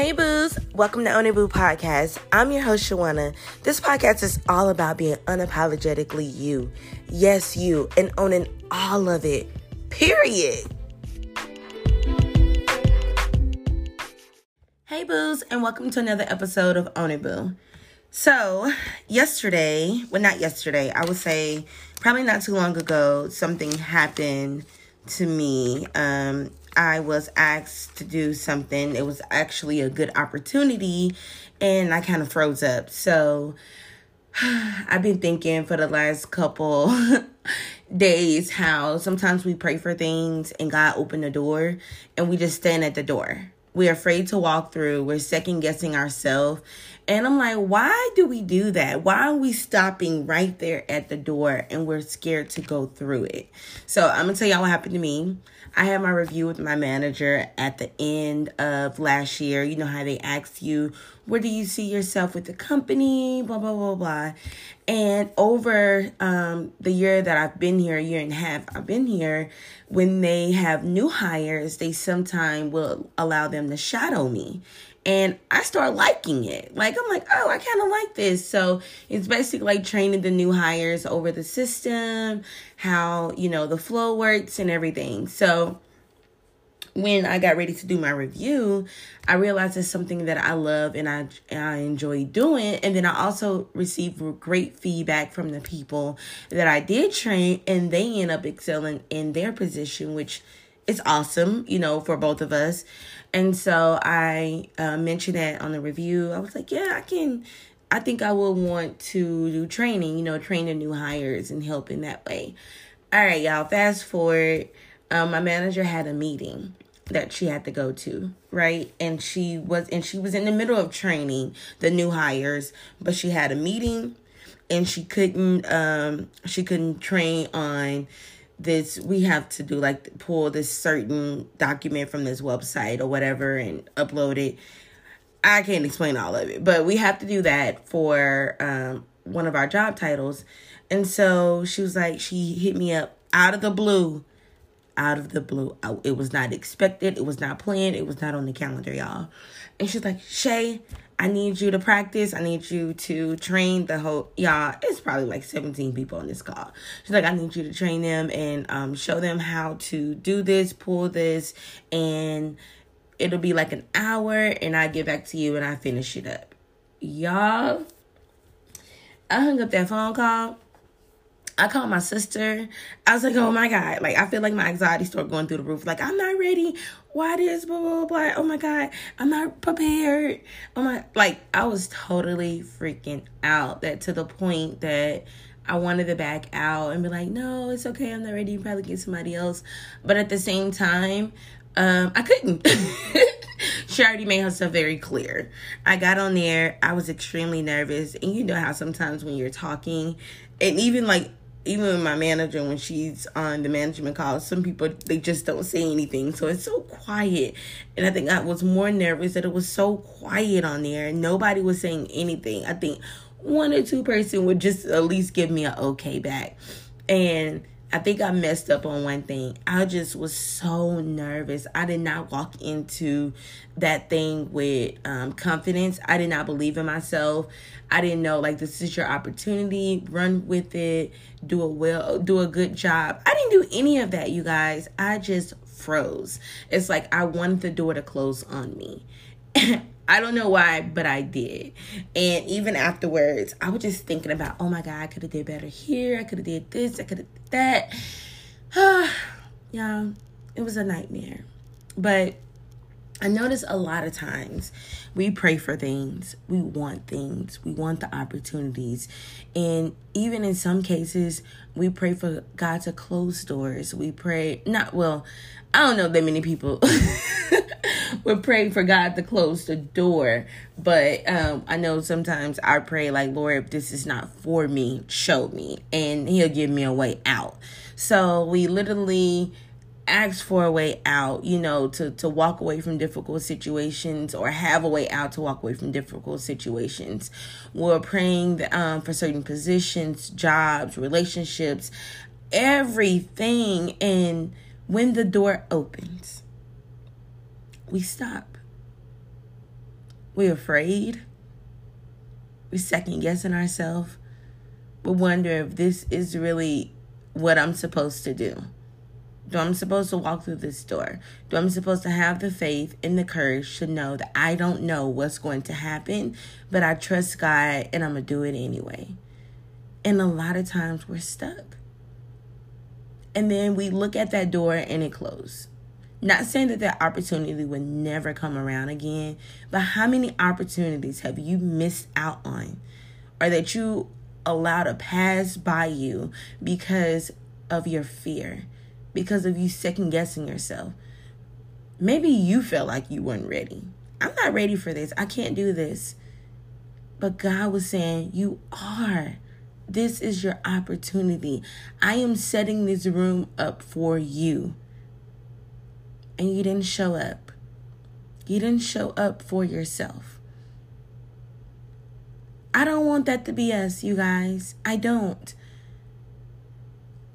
Hey boos, welcome to It Boo Podcast. I'm your host Shawonna. This podcast is all about being unapologetically you. Yes, you, and owning all of it. Period. Hey boos, and welcome to another episode of It Boo. So, yesterday, well, not yesterday, I would say probably not too long ago, something happened to me. Um, I was asked to do something. It was actually a good opportunity, and I kind of froze up. So I've been thinking for the last couple days how sometimes we pray for things and God opened the door, and we just stand at the door. We're afraid to walk through. We're second guessing ourselves. And I'm like, why do we do that? Why are we stopping right there at the door and we're scared to go through it? So I'm to tell y'all what happened to me. I had my review with my manager at the end of last year. You know how they ask you, where do you see yourself with the company? Blah, blah, blah, blah. And over um, the year that I've been here, a year and a half, I've been here, when they have new hires, they sometimes will allow them to shadow me and I start liking it. Like I'm like, oh, I kind of like this. So it's basically like training the new hires over the system, how you know the flow works and everything. So when I got ready to do my review, I realized it's something that I love and I I enjoy doing. And then I also received great feedback from the people that I did train, and they end up excelling in their position, which is awesome, you know, for both of us. And so I uh, mentioned that on the review. I was like, yeah, I can. I think I will want to do training, you know, train the new hires and help in that way. All right, y'all, fast forward. Um, my manager had a meeting that she had to go to, right? And she was and she was in the middle of training the new hires, but she had a meeting and she couldn't um she couldn't train on this we have to do like pull this certain document from this website or whatever and upload it. I can't explain all of it but we have to do that for um, one of our job titles. And so she was like she hit me up out of the blue out of the blue it was not expected it was not planned it was not on the calendar y'all and she's like shay I need you to practice. I need you to train the whole y'all. It's probably like 17 people on this call. She's like, I need you to train them and um, show them how to do this, pull this, and it'll be like an hour, and I get back to you and I finish it up. Y'all, I hung up that phone call I called my sister. I was like, oh my God. Like, I feel like my anxiety started going through the roof. Like, I'm not ready. Why this? Blah, blah, blah. Oh my God. I'm not prepared. Oh my. Like, I was totally freaking out that to the point that I wanted to back out and be like, no, it's okay. I'm not ready. You probably get somebody else. But at the same time, um, I couldn't. she already made herself very clear. I got on there. I was extremely nervous. And you know how sometimes when you're talking, and even like even with my manager when she's on the management call some people they just don't say anything. So it's so quiet. And i think i was more nervous that it was so quiet on there and nobody was saying anything. I think one or two person would just at least give me an okay back. And I think I messed up on one thing. I just was so nervous. I did not walk into that thing with um, confidence. I did not believe in myself. I didn't know like this is your opportunity. Run with it. Do a well. Do a good job. I didn't do any of that, you guys. I just froze. It's like I wanted the door to close on me. I don't know why, but I did. And even afterwards, I was just thinking about, oh my God, I could have did better here. I could have did this. I could have did that. yeah, it was a nightmare. But I notice a lot of times we pray for things, we want things, we want the opportunities. And even in some cases, we pray for God to close doors. We pray, not well, I don't know that many people would praying for God to close the door, but um, I know sometimes I pray like, Lord, if this is not for me, show me, and He'll give me a way out. So we literally ask for a way out, you know, to to walk away from difficult situations or have a way out to walk away from difficult situations. We're praying um, for certain positions, jobs, relationships, everything, and when the door opens, we stop. We're afraid. We're second guessing ourselves. We wonder if this is really what I'm supposed to do. Do I'm supposed to walk through this door? Do I'm supposed to have the faith and the courage to know that I don't know what's going to happen, but I trust God and I'm going to do it anyway? And a lot of times we're stuck. And then we look at that door and it closed. Not saying that that opportunity would never come around again, but how many opportunities have you missed out on or that you allowed to pass by you because of your fear, because of you second guessing yourself? Maybe you felt like you weren't ready. I'm not ready for this. I can't do this. But God was saying, You are. This is your opportunity. I am setting this room up for you and you didn't show up. You didn't show up for yourself. I don't want that to be us, you guys. I don't.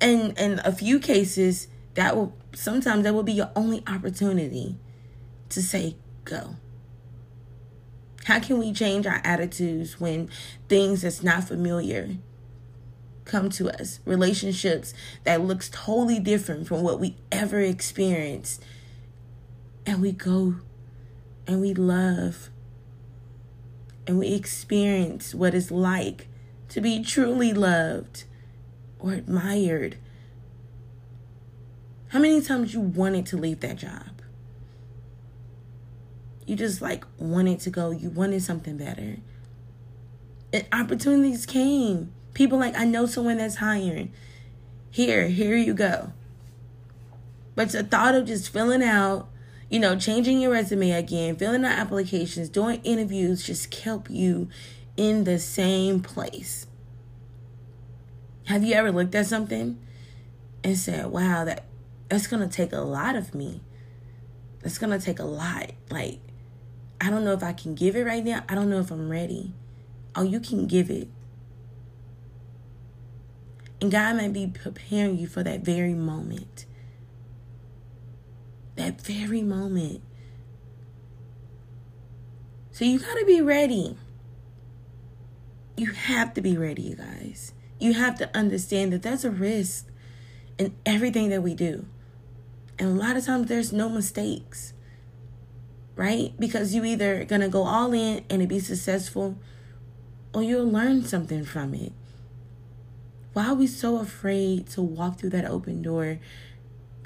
And in a few cases, that will sometimes that will be your only opportunity to say go. How can we change our attitudes when things that's not familiar come to us? Relationships that looks totally different from what we ever experienced and we go and we love and we experience what it's like to be truly loved or admired. How many times you wanted to leave that job? You just like wanted to go, you wanted something better. And opportunities came. People like, I know someone that's hiring. Here, here you go. But the thought of just filling out you know, changing your resume again, filling out applications, doing interviews just kept you in the same place. Have you ever looked at something and said, wow, that that's gonna take a lot of me. That's gonna take a lot. Like, I don't know if I can give it right now. I don't know if I'm ready. Oh, you can give it. And God might be preparing you for that very moment that very moment. So you got to be ready. You have to be ready, you guys. You have to understand that there's a risk in everything that we do. And a lot of times there's no mistakes. Right? Because you either going to go all in and it be successful or you'll learn something from it. Why are we so afraid to walk through that open door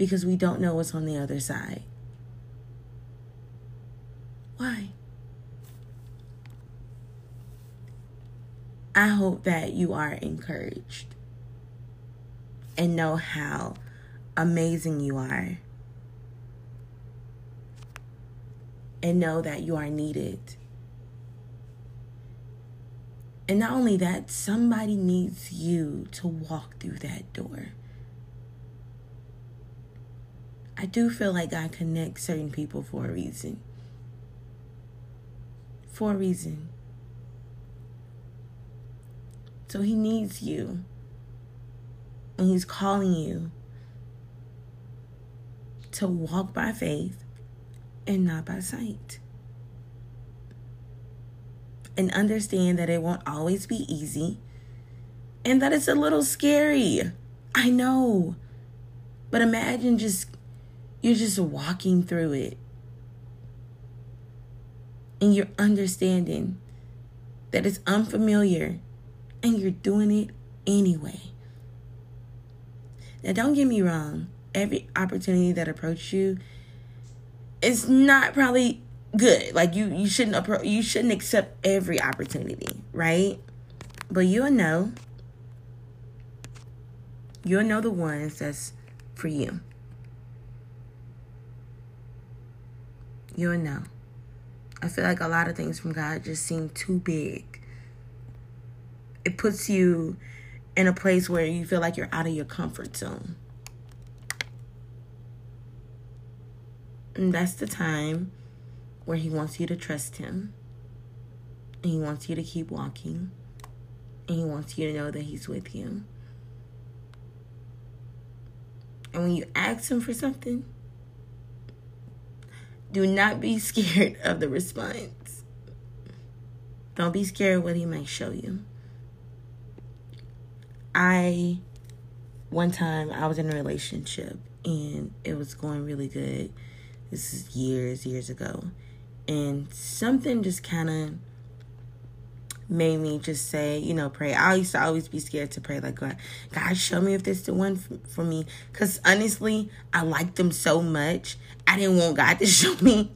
because we don't know what's on the other side. Why? I hope that you are encouraged and know how amazing you are. And know that you are needed. And not only that, somebody needs you to walk through that door. I do feel like God connects certain people for a reason. For a reason. So he needs you. And he's calling you to walk by faith and not by sight. And understand that it won't always be easy and that it's a little scary. I know. But imagine just you're just walking through it. And you're understanding that it's unfamiliar and you're doing it anyway. Now, don't get me wrong, every opportunity that approaches you is not probably good. Like you you shouldn't appro- you shouldn't accept every opportunity, right? But you'll know. You'll know the ones that's for you. You'll know. I feel like a lot of things from God just seem too big. It puts you in a place where you feel like you're out of your comfort zone. And that's the time where He wants you to trust Him. And He wants you to keep walking. And He wants you to know that He's with you. And when you ask Him for something, do not be scared of the response. Don't be scared of what he might show you. I, one time, I was in a relationship and it was going really good. This is years, years ago. And something just kind of made me just say, you know, pray. I used to always be scared to pray, like, God, God, show me if this is the one for, me. Because honestly, I liked them so much. I didn't want God to show me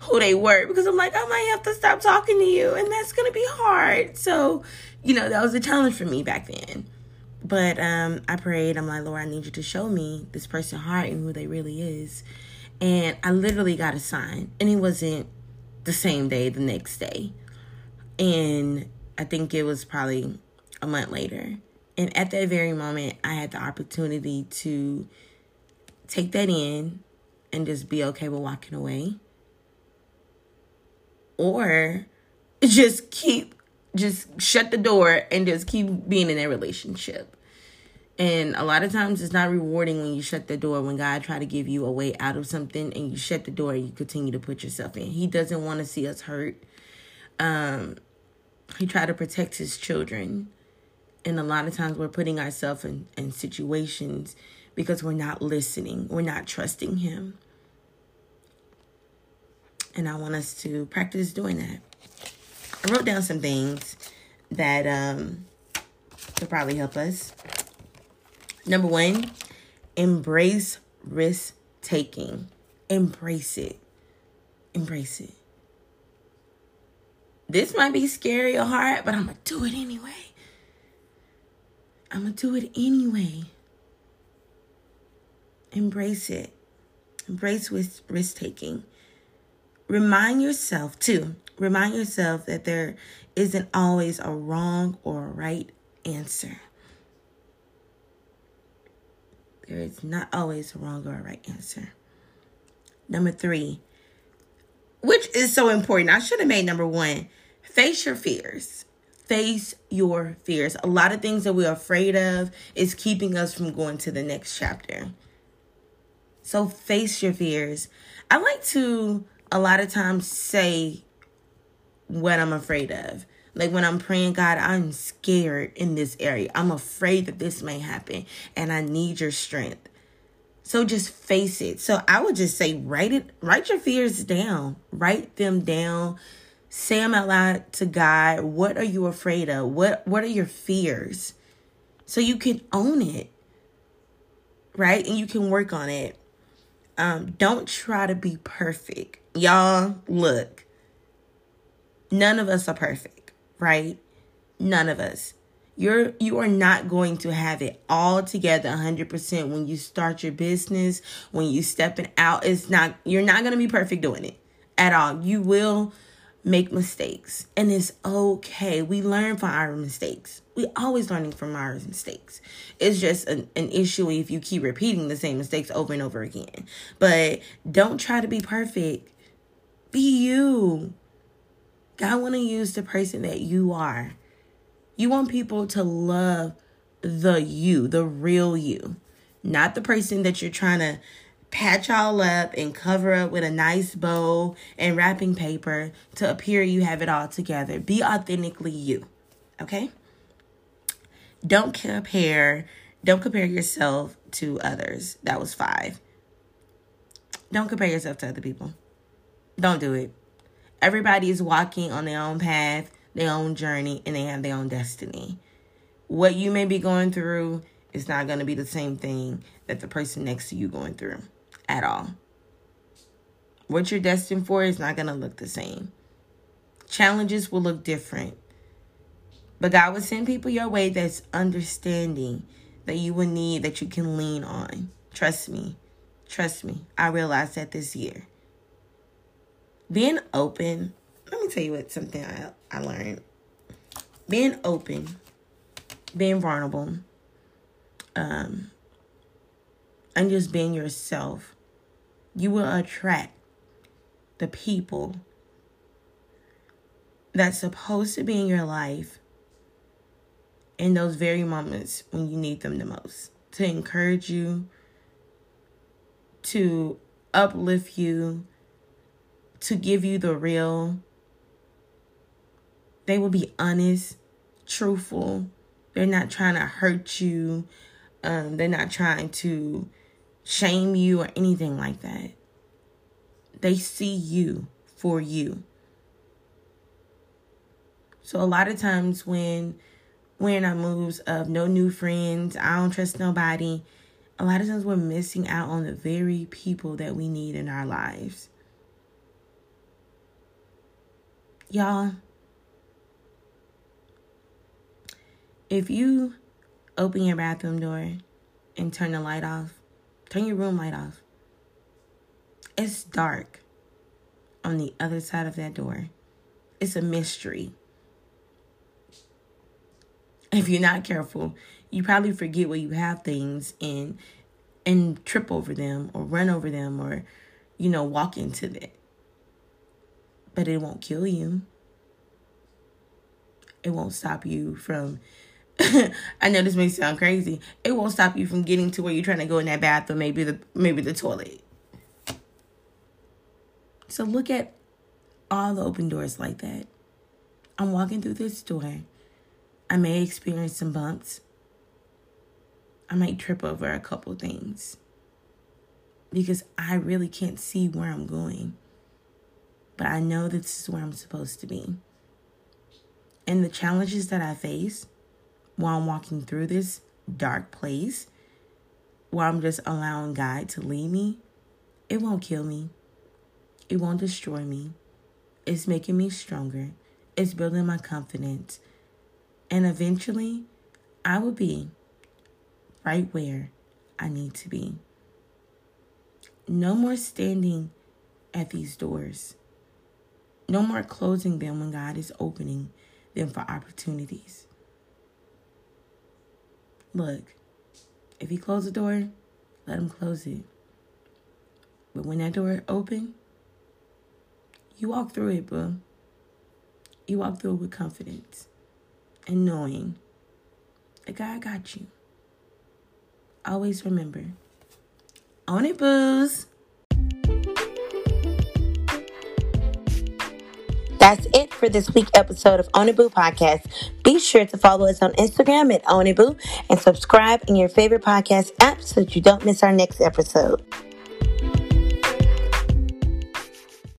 who they were because I'm like, I might have to stop talking to you, and that's going to be hard. So, you know, that was a challenge for me back then. But um, I prayed. I'm like, Lord, I need you to show me this person heart and who they really is. And I literally got a sign, and it wasn't the same day, the next day. And I think it was probably a month later. And at that very moment, I had the opportunity to take that in and just be okay with walking away. Or just keep, just shut the door and just keep being in that relationship. And a lot of times it's not rewarding when you shut the door, when God try to give you a way out of something and you shut the door and you continue to put yourself in. He doesn't want to see us hurt. Um, he tried to protect his children. And a lot of times we're putting ourselves in, in situations because we're not listening, we're not trusting him. And I want us to practice doing that. I wrote down some things that um, could probably help us. Number one, embrace risk taking. Embrace it. Embrace it. This might be scary or hard, but I'm going to do it anyway. I'm going to do it anyway. Embrace it. Embrace with risk taking. Remind yourself, too, remind yourself that there isn't always a wrong or a right answer. There is not always a wrong or a right answer. Number three, which is so important. I should have made number one. Face your fears. Face your fears. A lot of things that we're afraid of is keeping us from going to the next chapter. So face your fears. I like to a lot of times say what I'm afraid of. Like when I'm praying, God, I'm scared in this area. I'm afraid that this may happen and I need your strength. So just face it. So I would just say write it, write your fears down. Write them down. Say them out loud to God. What are you afraid of? What what are your fears? So you can own it. Right? And you can work on it. Um, don't try to be perfect. Y'all, look. None of us are perfect, right? None of us you're you are not going to have it all together 100% when you start your business when you stepping out it's not you're not going to be perfect doing it at all you will make mistakes. And it's okay. We learn from our mistakes. We always learning from our mistakes. It's just an, an issue if you keep repeating the same mistakes over and over again. But don't try to be perfect. Be you. God want to use the person that you are. You want people to love the you, the real you, not the person that you're trying to patch all up and cover up with a nice bow and wrapping paper to appear you have it all together. Be authentically you. Okay? Don't compare don't compare yourself to others. That was 5. Don't compare yourself to other people. Don't do it. Everybody is walking on their own path their own journey and they have their own destiny. What you may be going through is not going to be the same thing that the person next to you going through at all. What you're destined for is not going to look the same. Challenges will look different. But God will send people your way that's understanding that you will need, that you can lean on. Trust me. Trust me. I realized that this year. Being open let me tell you what something I, I learned. Being open, being vulnerable, um, and just being yourself, you will attract the people that's supposed to be in your life in those very moments when you need them the most to encourage you, to uplift you, to give you the real They will be honest, truthful. They're not trying to hurt you. Um, they're not trying to shame you or anything like that. They see you for you. So a lot of times when we're in our moves of no new friends, I don't trust nobody, a lot of times we're missing out on the very people that we need in our lives. Y'all, if you open your bathroom door and turn the light off, turn your room light off, it's dark on the other side of that door. It's a mystery. If you're not careful, you probably forget where you have things and and trip over them or run over them or you know walk into it. But it won't kill you. It won't stop you from I know this may sound crazy. It won't stop you from getting to where you're trying to go in that bathroom, maybe the maybe the toilet. So look at all the open doors like that. I'm walking through this door. I may experience some bumps. I might trip over a couple things because I really can't see where I'm going. But I know this is where I'm supposed to be. And the challenges that I face while I'm walking through this dark place, while I'm just allowing God to lead me, it won't kill me. It won't destroy me. It's making me stronger. It's building my confidence. And eventually, I will be right where I need to be. No more standing at these doors. No more closing them when God is opening them for opportunities. Look, if He closed the door, let Him close it. But when that door open, you walk through it, bro. You walk through it with confidence and knowing that God got you. Always remember, own it, boos. That's it for this week episode of Boo podcast. Be sure to follow us on Instagram at Boo and subscribe in your favorite podcast app so that you don't miss our next episode.